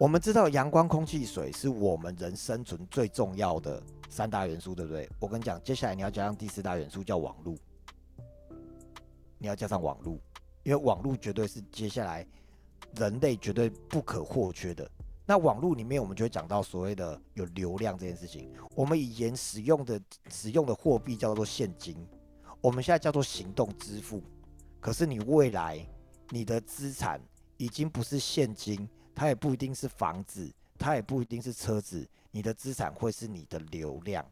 我们知道阳光、空气、水是我们人生存最重要的三大元素，对不对？我跟你讲，接下来你要加上第四大元素叫网络，你要加上网络，因为网络绝对是接下来人类绝对不可或缺的。那网络里面，我们就会讲到所谓的有流量这件事情。我们以前使用的使用的货币叫做现金，我们现在叫做行动支付。可是你未来你的资产已经不是现金，它也不一定是房子，它也不一定是车子，你的资产会是你的流量。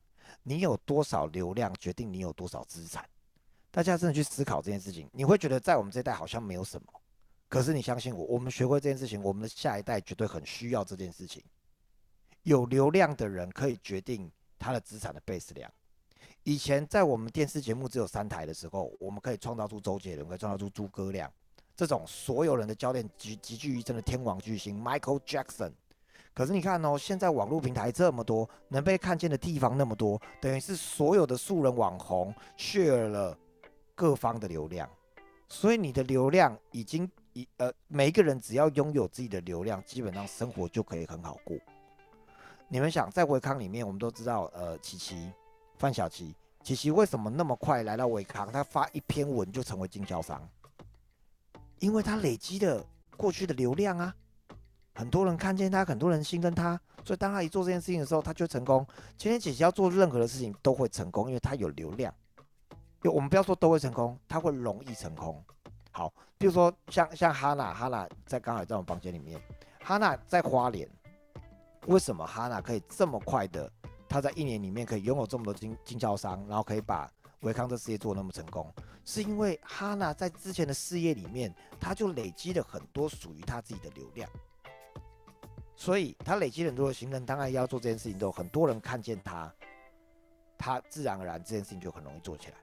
你有多少流量，决定你有多少资产。大家真的去思考这件事情，你会觉得在我们这一代好像没有什么。可是你相信我，我们学会这件事情，我们的下一代绝对很需要这件事情。有流量的人可以决定他的资产的 base 量。以前在我们电视节目只有三台的时候，我们可以创造出周杰伦，可以创造出诸葛亮这种所有人的焦点集集聚于真的天王巨星 Michael Jackson。可是你看哦，现在网络平台这么多，能被看见的地方那么多，等于是所有的素人网红 share 了各方的流量，所以你的流量已经一。呃，每一个人只要拥有自己的流量，基本上生活就可以很好过。你们想，在维康里面，我们都知道，呃，琪琪、范小琪，琪琪为什么那么快来到维康？他发一篇文就成为经销商，因为他累积的过去的流量啊，很多人看见他，很多人信任他，所以当他一做这件事情的时候，他就成功。今天姐姐要做任何的事情都会成功，因为他有流量。就我们不要说都会成功，他会容易成功。好，比如说像像哈娜，哈娜在刚好在我们房间里面，哈娜在花莲，为什么哈娜可以这么快的？他在一年里面可以拥有这么多经经销商，然后可以把维康这事业做那么成功，是因为哈娜在之前的事业里面，他就累积了很多属于他自己的流量，所以他累积很多的行人，当然要做这件事情之后，很多人看见他，他自然而然这件事情就很容易做起来。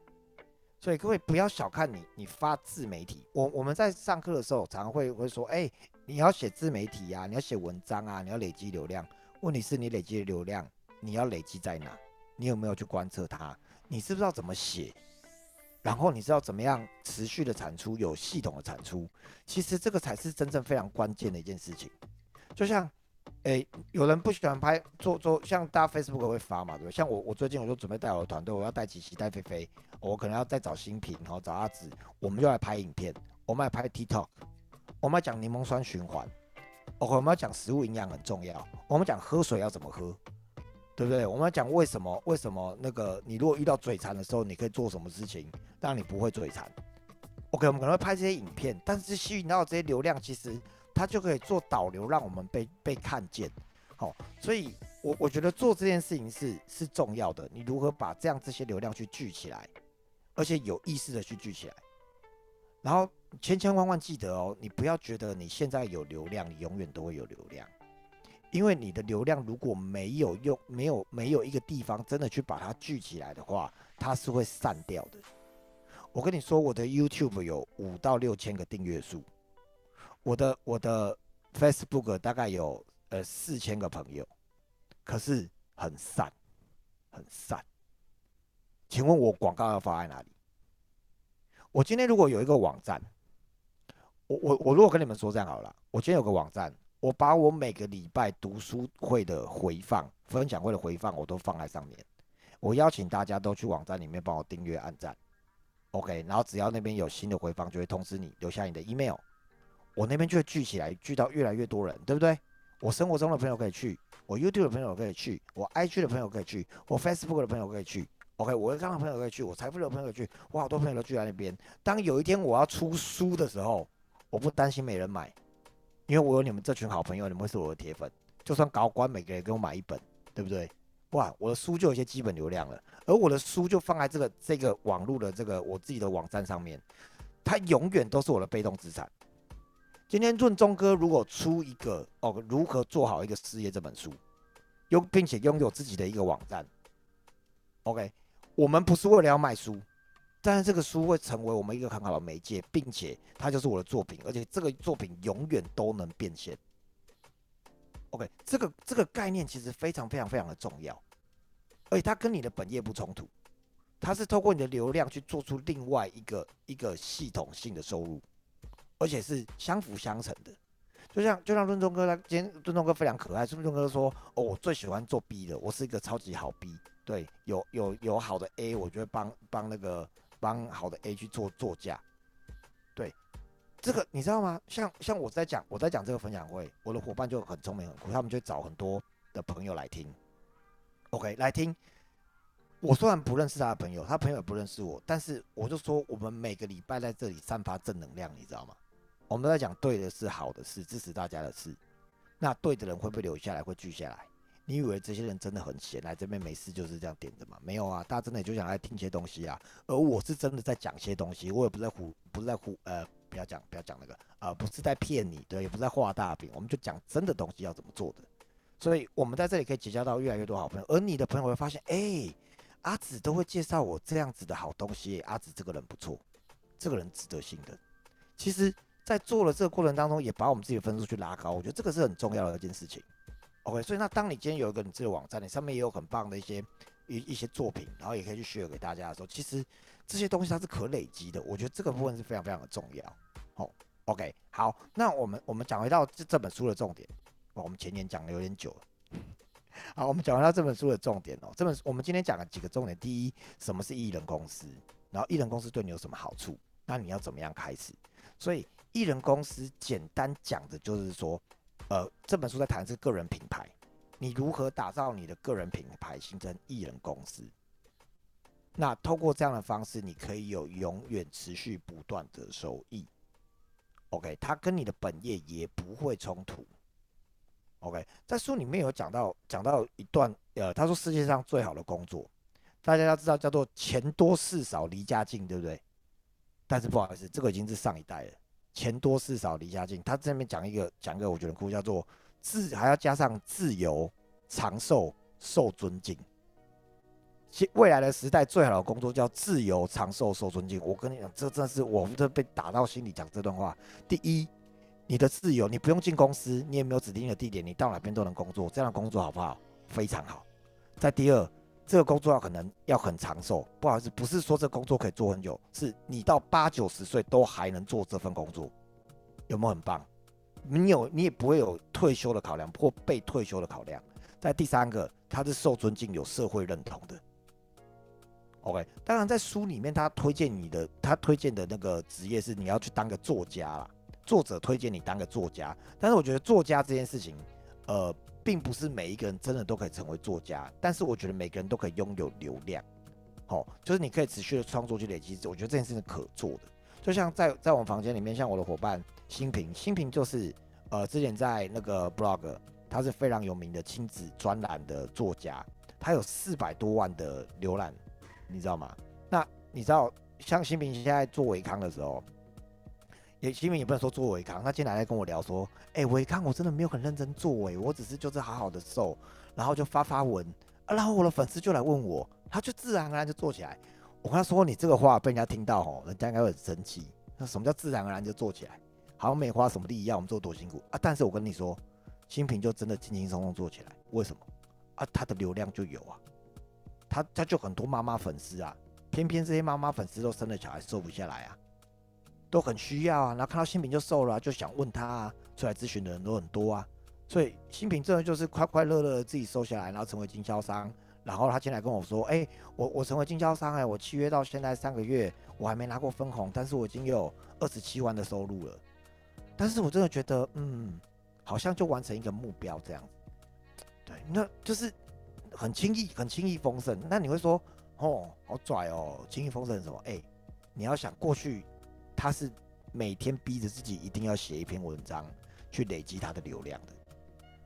所以各位不要小看你，你发自媒体。我我们在上课的时候，常常会会说，哎，你要写自媒体呀，你要写文章啊，你要累积流量。问题是你累积的流量，你要累积在哪？你有没有去观测它？你知不知道怎么写？然后你知道怎么样持续的产出，有系统的产出？其实这个才是真正非常关键的一件事情。就像。哎，有人不喜欢拍做做，像大家 Facebook 会发嘛，对不对？像我，我最近我就准备带我的团队，我要带琪琪、带菲菲，我可能要再找新品，然后找阿紫，我们就来拍影片，我们来拍 TikTok，我们要讲柠檬酸循环，OK，我们要讲食物营养很重要，我们讲喝水要怎么喝，对不对？我们要讲为什么为什么那个你如果遇到嘴馋的时候，你可以做什么事情让你不会嘴馋？OK，我们可能会拍这些影片，但是吸引到这些流量，其实。它就可以做导流，让我们被被看见，好，所以我我觉得做这件事情是是重要的。你如何把这样这些流量去聚起来，而且有意识的去聚起来，然后千千万万记得哦，你不要觉得你现在有流量，你永远都会有流量，因为你的流量如果没有用，没有没有一个地方真的去把它聚起来的话，它是会散掉的。我跟你说，我的 YouTube 有五到六千个订阅数。我的我的 Facebook 大概有呃四千个朋友，可是很散，很散。请问我广告要发在哪里？我今天如果有一个网站，我我我如果跟你们说这样好了，我今天有个网站，我把我每个礼拜读书会的回放、分享会的回放，我都放在上面。我邀请大家都去网站里面帮我订阅、按赞，OK。然后只要那边有新的回放，就会通知你，留下你的 email。我那边就会聚起来，聚到越来越多人，对不对？我生活中的朋友可以去，我 YouTube 的朋友可以去，我 IG 的朋友可以去，我 Facebook 的朋友可以去，OK，我微商的朋友可以去，我财富的朋友可以去，我好多朋友都聚在那边。当有一天我要出书的时候，我不担心没人买，因为我有你们这群好朋友，你们会是我的铁粉。就算高官每个人给我买一本，对不对？哇，我的书就有一些基本流量了，而我的书就放在这个这个网络的这个我自己的网站上面，它永远都是我的被动资产。今天润中哥如果出一个哦，如何做好一个事业这本书，拥并且拥有自己的一个网站，OK，我们不是为了要卖书，但是这个书会成为我们一个很好的媒介，并且它就是我的作品，而且这个作品永远都能变现。OK，这个这个概念其实非常非常非常的重要，而且它跟你的本业不冲突，它是透过你的流量去做出另外一个一个系统性的收入。而且是相辅相成的，就像就像润中哥他今天润中哥非常可爱，润中哥说哦，我最喜欢做 B 的，我是一个超级好 B，对，有有有好的 A，我就会帮帮那个帮好的 A 去做作价，对，这个你知道吗？像像我在讲我在讲这个分享会，我的伙伴就很聪明很酷，他们就找很多的朋友来听，OK 来听。我虽然不认识他的朋友，他朋友也不认识我，但是我就说我们每个礼拜在这里散发正能量，你知道吗？我们在讲对的是、好的事、支持大家的事。那对的人会不会留下来？会聚下来？你以为这些人真的很闲，来这边没事就是这样点的吗？没有啊，大家真的就想来听些东西啊。而我是真的在讲些东西，我也不在胡，不是在胡，呃，不要讲，不要讲那个，呃，不是在骗你，对，也不是在画大饼，我们就讲真的东西要怎么做的。所以，我们在这里可以结交到越来越多好朋友，而你的朋友会发现，哎，阿紫都会介绍我这样子的好东西，阿紫这个人不错，这个人值得信任。其实。在做了这个过程当中，也把我们自己的分数去拉高，我觉得这个是很重要的一件事情。OK，所以那当你今天有一个你自己的网站，你上面也有很棒的一些一一些作品，然后也可以去 share 给大家的时候，其实这些东西它是可累积的。我觉得这个部分是非常非常的重要。好，OK，好，那我们我们讲回到这这本书的重点。我们前年讲的有点久了。好，我们讲回到这本书的重点哦。这本我们今天讲了几个重点。第一，什么是艺人公司？然后艺人公司对你有什么好处？那你要怎么样开始？所以。艺人公司简单讲的就是说，呃，这本书在谈是个人品牌，你如何打造你的个人品牌，形成艺人公司。那透过这样的方式，你可以有永远持续不断的收益。OK，它跟你的本业也不会冲突。OK，在书里面有讲到讲到一段，呃，他说世界上最好的工作，大家要知道叫做钱多事少离家近，对不对？但是不好意思，这个已经是上一代了。钱多事少离家近，他这边讲一个讲一个我觉得酷，叫做自还要加上自由、长寿、受尊敬。未未来的时代最好的工作叫自由、长寿、受尊敬。我跟你讲，这真的是我们这被打到心里讲这段话。第一，你的自由，你不用进公司，你也没有指定的地点，你到哪边都能工作，这样的工作好不好？非常好。再第二。这个工作要可能要很长寿，不好意思，不是说这工作可以做很久，是你到八九十岁都还能做这份工作，有没有很棒？你有你也不会有退休的考量或被退休的考量。在第三个，他是受尊敬、有社会认同的。OK，当然在书里面他推荐你的，他推荐的那个职业是你要去当个作家啦，作者推荐你当个作家，但是我觉得作家这件事情，呃。并不是每一个人真的都可以成为作家，但是我觉得每个人都可以拥有流量，好，就是你可以持续的创作去累积。我觉得这件事情是可做的。就像在在我们房间里面，像我的伙伴新平，新平就是呃之前在那个 blog，他是非常有名的亲子专栏的作家，他有四百多万的浏览，你知道吗？那你知道像新平现在做维康的时候。也新民也不能说做维康，他今天来跟我聊说，哎，维康我真的没有很认真做，哎，我只是就是好好的瘦，然后就发发文，啊，然后我的粉丝就来问我，他就自然而然就做起来。我跟他说，你这个话被人家听到哦，人家应该会很生气。那什么叫自然而然就做起来？好像没花什么力要我们做多辛苦啊？但是我跟你说，新平就真的轻轻松松做起来，为什么？啊，他的流量就有啊，他他就很多妈妈粉丝啊，偏偏这些妈妈粉丝都生了小孩瘦不下来啊。都很需要啊，然后看到新品就瘦了，就想问他啊，出来咨询的人都很多啊，所以新品真的就是快快乐乐的自己瘦下来，然后成为经销商。然后他进来跟我说，哎，我我成为经销商哎，我契约到现在三个月，我还没拿过分红，但是我已经有二十七万的收入了。但是我真的觉得，嗯，好像就完成一个目标这样。对，那就是很轻易，很轻易丰盛。那你会说，哦，好拽哦，轻易丰盛什么？哎，你要想过去。他是每天逼着自己一定要写一篇文章，去累积他的流量的，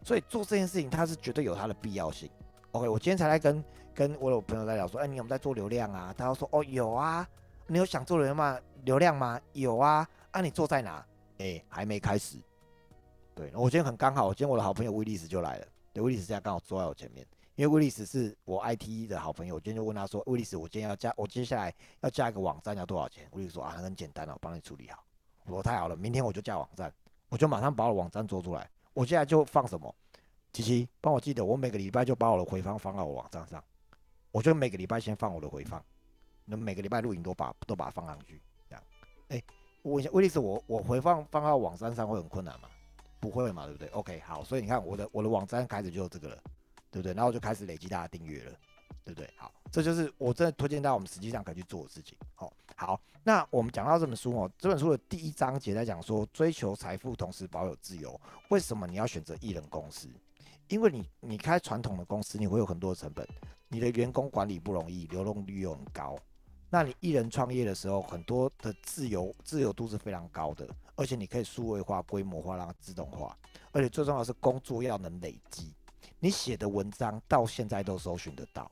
所以做这件事情他是绝对有他的必要性。OK，我今天才来跟跟我有朋友在聊说，哎，你有没有在做流量啊？他说，哦，有啊。你有想做流量吗？流量吗？有啊。啊，你做在哪？哎，还没开始。对，我今天很刚好，我今天我的好朋友威利斯就来了。对，威利斯现在刚好坐在我前面。因为威利斯是我 IT 的好朋友，我今天就问他说：“威利斯，我今天要加，我接下来要加一个网站要多少钱？”威利斯说：“啊，很简单哦，帮你处理好。”我说：“太好了，明天我就加网站，我就马上把我的网站做出来。我现在就放什么？琪琪，帮我记得，我每个礼拜就把我的回放放到我网站上。我就每个礼拜先放我的回放，那每个礼拜录影都把都把它放上去，这样。哎，问一下威利斯，我我回放放到网站上会很困难吗？不会嘛，对不对？OK，好，所以你看我的我的网站开始就这个了，对不对？然后我就开始累积大家订阅了，对不对？好，这就是我真的推荐到我们实际上可以去做的事情。好，好，那我们讲到这本书哦，这本书的第一章节在讲说追求财富同时保有自由，为什么你要选择艺人公司？因为你你开传统的公司，你会有很多成本，你的员工管理不容易，流动率又很高。那你一人创业的时候，很多的自由自由度是非常高的，而且你可以数位化、规模化，让它自动化，而且最重要的是工作要能累积。你写的文章到现在都搜寻得到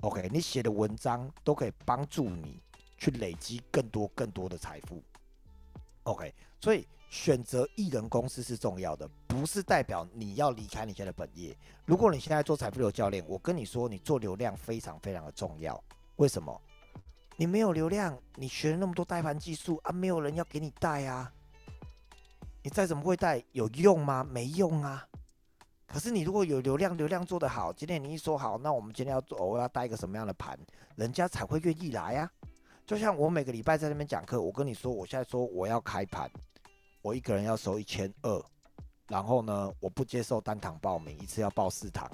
，OK，你写的文章都可以帮助你去累积更多更多的财富，OK，所以选择艺人公司是重要的，不是代表你要离开你现在的本业。如果你现在做财富流教练，我跟你说，你做流量非常非常的重要。为什么？你没有流量，你学了那么多带盘技术啊，没有人要给你带啊。你再怎么会带，有用吗？没用啊。可是你如果有流量，流量做得好，今天你一说好，那我们今天要做，我要带一个什么样的盘，人家才会愿意来呀。就像我每个礼拜在那边讲课，我跟你说，我现在说我要开盘，我一个人要收一千二，然后呢，我不接受单堂报名，一次要报四堂。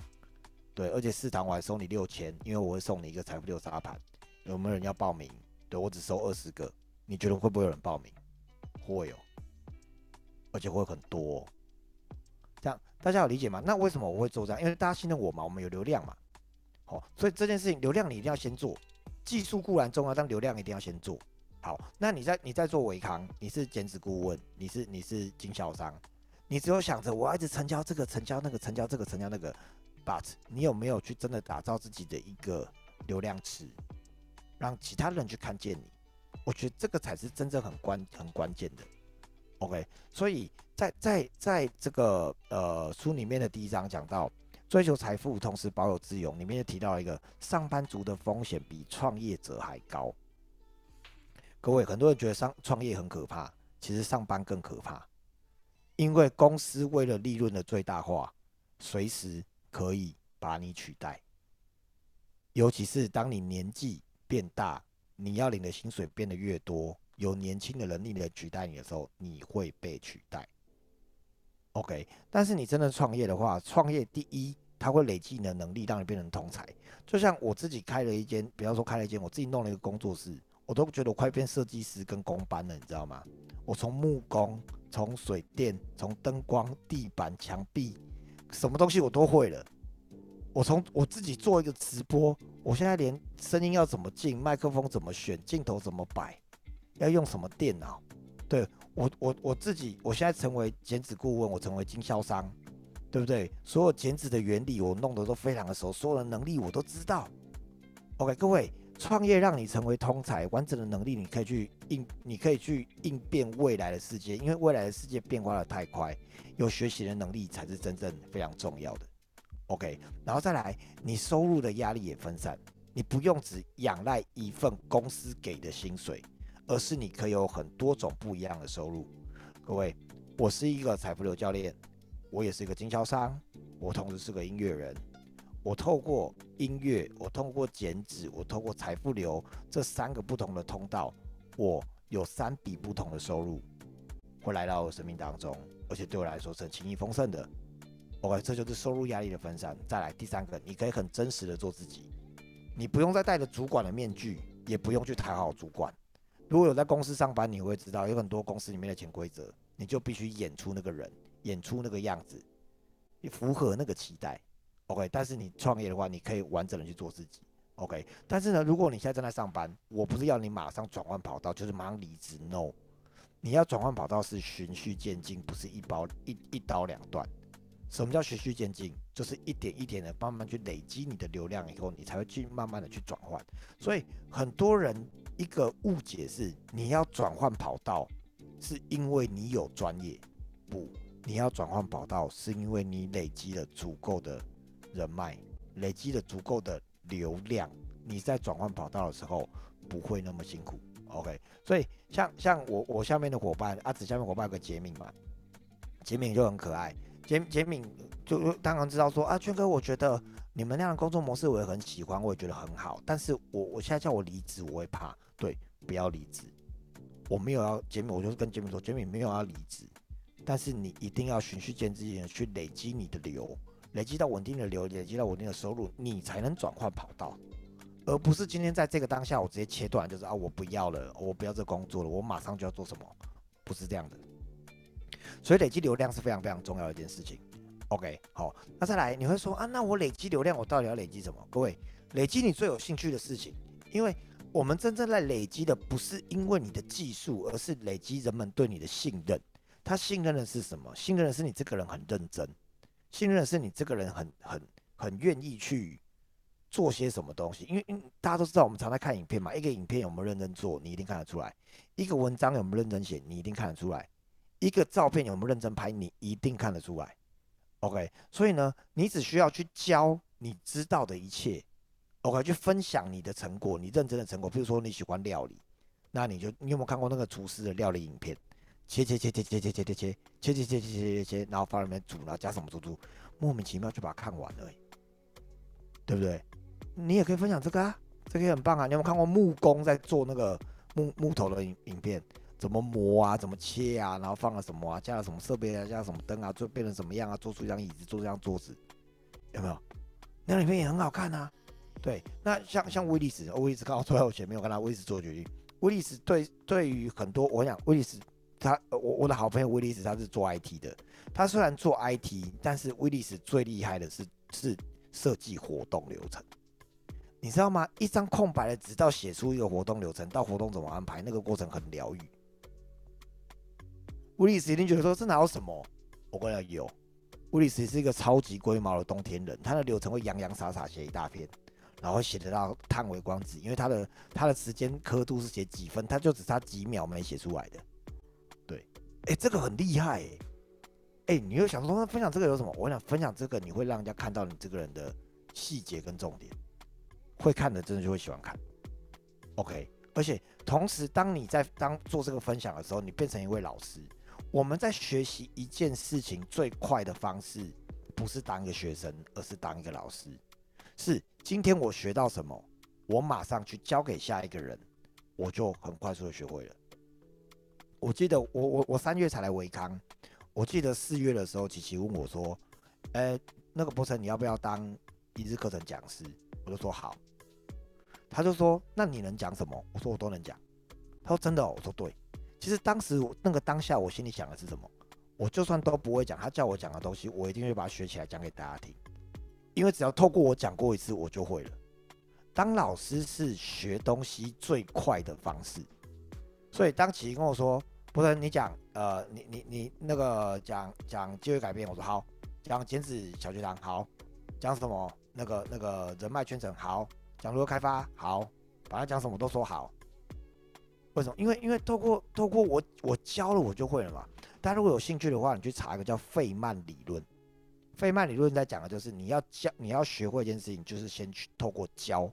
对，而且四堂我还收你六千，因为我会送你一个财富六沙盘。有没有人要报名？对我只收二十个，你觉得会不会有人报名？会有，而且会很多。这样大家有理解吗？那为什么我会做这样？因为大家信任我嘛，我们有流量嘛。好，所以这件事情流量你一定要先做，技术固然重要，但流量一定要先做好。那你在你在做维康，你是减脂顾问，你是你是经销商，你只有想着我要一直成交这个，成交那个，成交这个，成交那个。But 你有没有去真的打造自己的一个流量池，让其他人去看见你？我觉得这个才是真正很关很关键的。OK，所以在在在这个呃书里面的第一章讲到追求财富同时保有自由，里面就提到一个上班族的风险比创业者还高。各位很多人觉得上创业很可怕，其实上班更可怕，因为公司为了利润的最大化，随时。可以把你取代，尤其是当你年纪变大，你要领的薪水变得越多，有年轻的能力来取代你的时候，你会被取代。OK，但是你真的创业的话，创业第一，它会累积你的能力，让你变成通才。就像我自己开了一间，比方说开了一间，我自己弄了一个工作室，我都觉得我快变设计师跟工班了，你知道吗？我从木工、从水电、从灯光、地板、墙壁。什么东西我都会了。我从我自己做一个直播，我现在连声音要怎么进，麦克风怎么选，镜头怎么摆，要用什么电脑，对我我我自己，我现在成为减脂顾问，我成为经销商，对不对？所有减脂的原理我弄得都非常的熟，所有的能力我都知道。OK，各位，创业让你成为通才，完整的能力你可以去应，你可以去应变未来的世界，因为未来的世界变化的太快。有学习的能力才是真正非常重要的，OK，然后再来，你收入的压力也分散，你不用只仰赖一份公司给的薪水，而是你可以有很多种不一样的收入。各位，我是一个财富流教练，我也是一个经销商，我同时是个音乐人，我透过音乐，我透过减脂，我透过财富流这三个不同的通道，我有三笔不同的收入会来到我生命当中。而且对我来说是很轻易丰盛的。OK，这就是收入压力的分散。再来第三个，你可以很真实的做自己，你不用再戴着主管的面具，也不用去讨好主管。如果有在公司上班，你会知道有很多公司里面的潜规则，你就必须演出那个人，演出那个样子，你符合那个期待。OK，但是你创业的话，你可以完整的去做自己。OK，但是呢，如果你现在正在上班，我不是要你马上转换跑道，就是马上离职。No。你要转换跑道是循序渐进，不是一包一一刀两断。什么叫循序渐进？就是一点一点的慢慢去累积你的流量以后，你才会去慢慢的去转换。所以很多人一个误解是，你要转换跑道是因为你有专业，不，你要转换跑道是因为你累积了足够的人脉，累积了足够的流量，你在转换跑道的时候不会那么辛苦。OK，所以像像我我下面的伙伴阿紫下面伙伴有个杰敏嘛，杰敏就很可爱，杰杰敏就当然知道说啊，圈哥，我觉得你们那样的工作模式我也很喜欢，我也觉得很好，但是我我现在叫我离职，我会怕，对，不要离职，我没有要杰米，我就是跟杰敏说，杰敏没有要离职，但是你一定要循序渐进的去累积你的流，累积到稳定的流，累积到稳定的收入，你才能转换跑道，而不是今天在这个当下我直接切断，就是啊我不要了，我不要这工作了，我马上就要做什么，不是这样的。所以累积流量是非常非常重要的一件事情。OK，好，那再来你会说啊，那我累积流量，我到底要累积什么？各位，累积你最有兴趣的事情，因为我们真正在累积的不是因为你的技术，而是累积人们对你的信任。他信任的是什么？信任的是你这个人很认真，信任的是你这个人很很很愿意去做些什么东西。因为因大家都知道，我们常在看影片嘛，一个影片有没有认真做，你一定看得出来；一个文章有没有认真写，你一定看得出来；一个照片有没有认真拍，你一定看得出来。OK，所以呢，你只需要去教你知道的一切，OK，去分享你的成果，你认真的成果。比如说你喜欢料理，那你就你有没有看过那个厨师的料理影片？切切切切切切切切切切切切切切切切，然后放里面煮，然后加什么煮煮，莫名其妙就把它看完了，对不对？你也可以分享这个啊，这个也很棒啊。你有没有看过木工在做那个木木头的影影片？怎么磨啊？怎么切啊？然后放了什么啊？加了什么设备啊？加了什么灯啊？就变成什么样啊？做出一张椅子，做这张桌子，有没有？那影片也很好看啊。对，那像像威利斯，威利斯刚好坐在我前面，我跟他威利斯做决定。威利斯对对于很多，我想威利斯。他我我的好朋友威利斯他是做 IT 的，他虽然做 IT，但是威利斯最厉害的是是设计活动流程，你知道吗？一张空白的纸到写出一个活动流程，到活动怎么安排，那个过程很疗愈。威利斯一定觉得说这哪有什么？我跟你讲有，威利斯是一个超级龟毛的冬天人，他的流程会洋洋洒洒写一大篇，然后写得到叹为观止，因为他的他的时间刻度是写几分，他就只差几秒没写出来的。对哎，这个很厉害哎！你又想说分享这个有什么？我想分享这个，你会让人家看到你这个人的细节跟重点，会看的真的就会喜欢看。OK，而且同时，当你在当做这个分享的时候，你变成一位老师。我们在学习一件事情最快的方式，不是当一个学生，而是当一个老师。是今天我学到什么，我马上去教给下一个人，我就很快速的学会了。我记得我我我三月才来维康，我记得四月的时候，琪琪问我说：“哎，那个博成你要不要当一日课程讲师？”我就说好。他就说：“那你能讲什么？”我说：“我都能讲。”他说：“真的？”我说：“对。”其实当时那个当下，我心里想的是什么？我就算都不会讲，他叫我讲的东西，我一定会把它学起来讲给大家听，因为只要透过我讲过一次，我就会了。当老师是学东西最快的方式，所以当琪琪跟我说。不是你讲，呃，你你你那个讲讲机会改变，我说好；讲减脂小学堂好；讲什么那个那个人脉圈层好；讲如何开发好，反正讲什么都说好。为什么？因为因为透过透过我我教了我就会了嘛。大家如果有兴趣的话，你去查一个叫费曼理论。费曼理论在讲的就是你要教你要学会一件事情，就是先去透过教，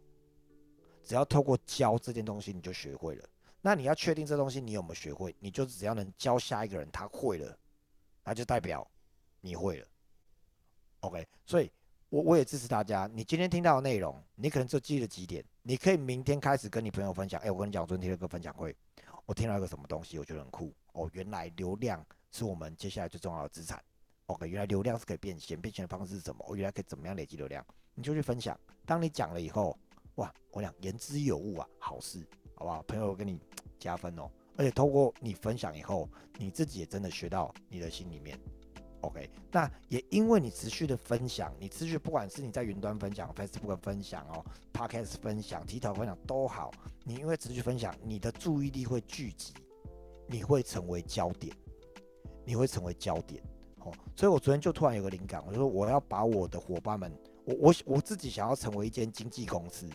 只要透过教这件东西，你就学会了。那你要确定这东西你有没有学会，你就只要能教下一个人他会了，那就代表你会了。OK，所以我我也支持大家，你今天听到的内容，你可能就记了几点，你可以明天开始跟你朋友分享。哎，我跟你讲，昨天听了个分享会，我听到一个什么东西，我觉得很酷哦。原来流量是我们接下来最重要的资产。OK，原来流量是可以变现，变现的方式是什么？我原来可以怎么样累积流量？你就去分享。当你讲了以后，哇，我讲言之有物啊，好事。好不好？朋友给你加分哦，而且透过你分享以后，你自己也真的学到你的心里面。OK，那也因为你持续的分享，你持续不管是你在云端分享、Facebook 分享哦、Podcast 分享、TikTok 分享都好，你因为持续分享，你的注意力会聚集，你会成为焦点，你会成为焦点哦。所以我昨天就突然有个灵感，我就说我要把我的伙伴们，我我我自己想要成为一间经纪公司。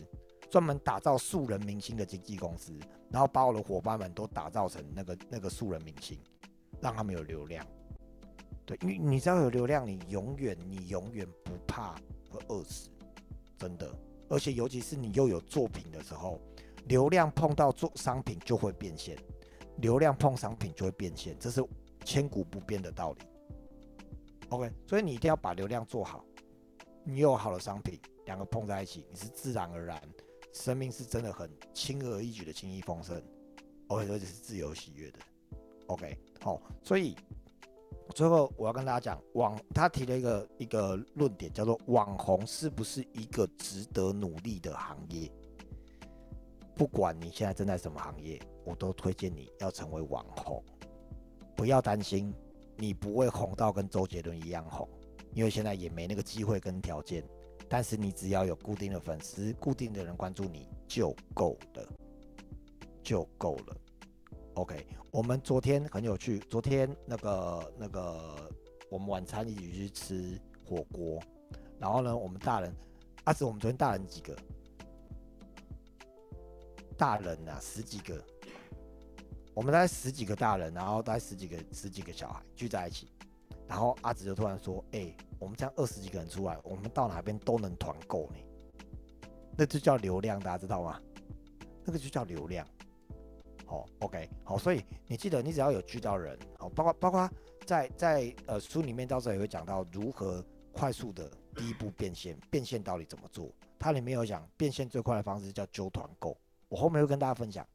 专门打造素人明星的经纪公司，然后把我的伙伴们都打造成那个那个素人明星，让他们有流量。对，因为你只要有流量，你永远你永远不怕会饿死，真的。而且尤其是你又有作品的时候，流量碰到做商品就会变现，流量碰商品就会变现，这是千古不变的道理。OK，所以你一定要把流量做好，你有好的商品，两个碰在一起，你是自然而然。生命是真的很轻而易举的轻易丰盛，而且是自由喜悦的。OK，好，所以最后我要跟大家讲，网他提了一个一个论点，叫做网红是不是一个值得努力的行业？不管你现在正在什么行业，我都推荐你要成为网红。不要担心，你不会红到跟周杰伦一样红，因为现在也没那个机会跟条件。但是你只要有固定的粉丝、固定的人关注你就够了，就够了。OK，我们昨天很有趣，昨天那个那个我们晚餐一起去吃火锅，然后呢，我们大人，阿紫，我们昨天大人几个？大人啊，十几个，我们大概十几个大人，然后大概十几个十几个小孩聚在一起，然后阿紫就突然说：“哎，我们这样二十几个人出来，我们到哪边都能团购呢？那就叫流量，大家知道吗？那个就叫流量。好，OK，好，所以你记得，你只要有聚到人，好，包括包括在在呃书里面到时候也会讲到如何快速的第一步变现，变现到底怎么做？它里面有讲变现最快的方式叫揪团购。”我后面会跟大家分享。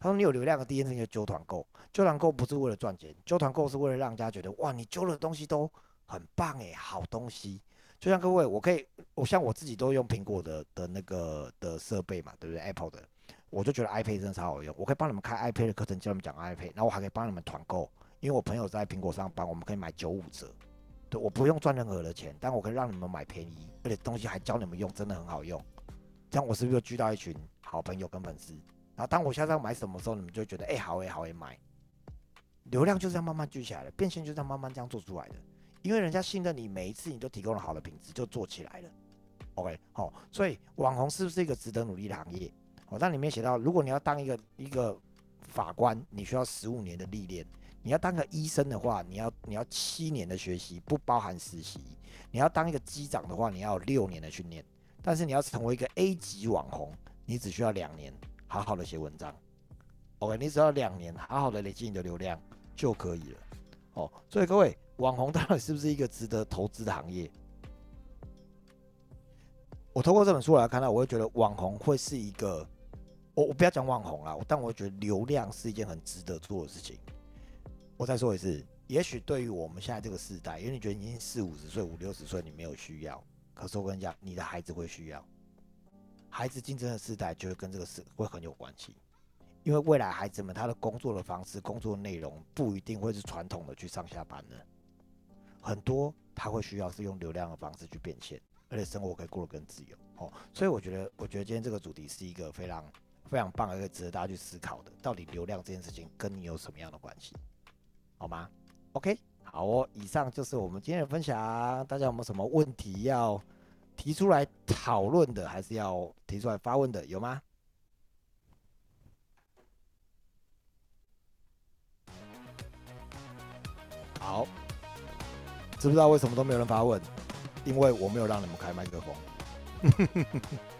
他说：“你有流量的第一件事情就揪团购，揪团购不是为了赚钱，揪团购是为了让人家觉得哇，你揪的东西都很棒诶，好东西。就像各位，我可以，我像我自己都用苹果的的那个的设备嘛，对不对？Apple 的，我就觉得 iPad 真的超好用。我可以帮你们开 iPad 的课程，教你们讲 iPad，然后我还可以帮你们团购，因为我朋友在苹果上班，我们可以买九五折。对，我不用赚任何的钱，但我可以让你们买便宜，而且东西还教你们用，真的很好用。这样我是不是又聚到一群？”好朋友跟粉丝，然后当我下次要买什么时候，你们就觉得，哎，好诶，好诶，买。流量就是这样慢慢聚起来的，变现就这样慢慢这样做出来的。因为人家信任你，每一次你都提供了好的品质，就做起来了。OK，好，所以网红是不是一个值得努力的行业？哦，那里面写到，如果你要当一个一个法官，你需要十五年的历练；你要当个医生的话，你要你要七年的学习，不包含实习；你要当一个机长的话，你要六年的训练。但是你要成为一个 A 级网红。你只需要两年，好好的写文章，OK，你只要两年，好好的累积你的流量就可以了，哦，所以各位，网红到底是不是一个值得投资的行业？我透过这本书来看到，我会觉得网红会是一个，我我不要讲网红啦，但我觉得流量是一件很值得做的事情。我再说一次，也许对于我们现在这个时代，因为你觉得你四五十岁、五六十岁，你没有需要，可是我跟你讲，你的孩子会需要。孩子竞争的时代就会跟这个事会很有关系，因为未来孩子们他的工作的方式、工作内容不一定会是传统的去上下班的，很多他会需要是用流量的方式去变现，而且生活可以过得更自由哦。所以我觉得，我觉得今天这个主题是一个非常非常棒的一个值得大家去思考的，到底流量这件事情跟你有什么样的关系，好吗？OK，好哦，以上就是我们今天的分享，大家有没有什么问题要？提出来讨论的，还是要提出来发问的，有吗？好，知不知道为什么都没有人发问？因为我没有让你们开麦克风。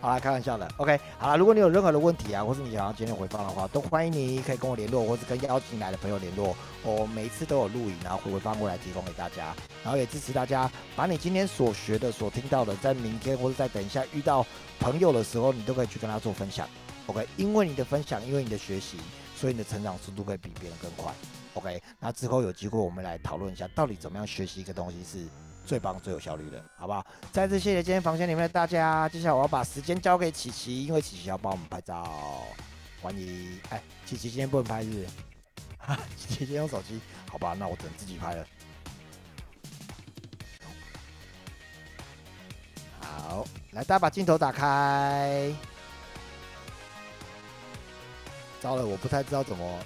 好啦，开玩笑的。OK，好了，如果你有任何的问题啊，或是你想要今天回放的话，都欢迎你可以跟我联络，或是跟邀请来的朋友联络。我每一次都有录影，然后回放过来提供给大家，然后也支持大家把你今天所学的、所听到的，在明天或者在等一下遇到朋友的时候，你都可以去跟他做分享。OK，因为你的分享，因为你的学习，所以你的成长速度会比别人更快。OK，那之后有机会我们来讨论一下，到底怎么样学习一个东西是。最棒、最有效率的，好不好？再次谢谢今天房间里面的大家。接下来我要把时间交给琪琪，因为琪琪要帮我们拍照。欢迎，哎，琪琪今天不能拍日，哈，琪琪用手机，好吧，那我只能自己拍了。好，来，大家把镜头打开。糟了，我不太知道怎么。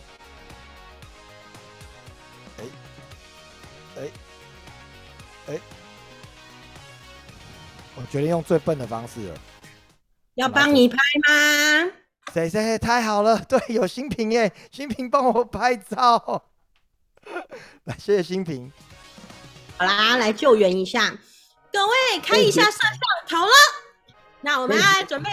哎，我决定用最笨的方式了。要帮你拍吗？谁谁太好了，对，有新平耶，新平帮我拍照。来，谢谢新平。好啦，来救援一下，各位开一下摄像头了。那我们来准备。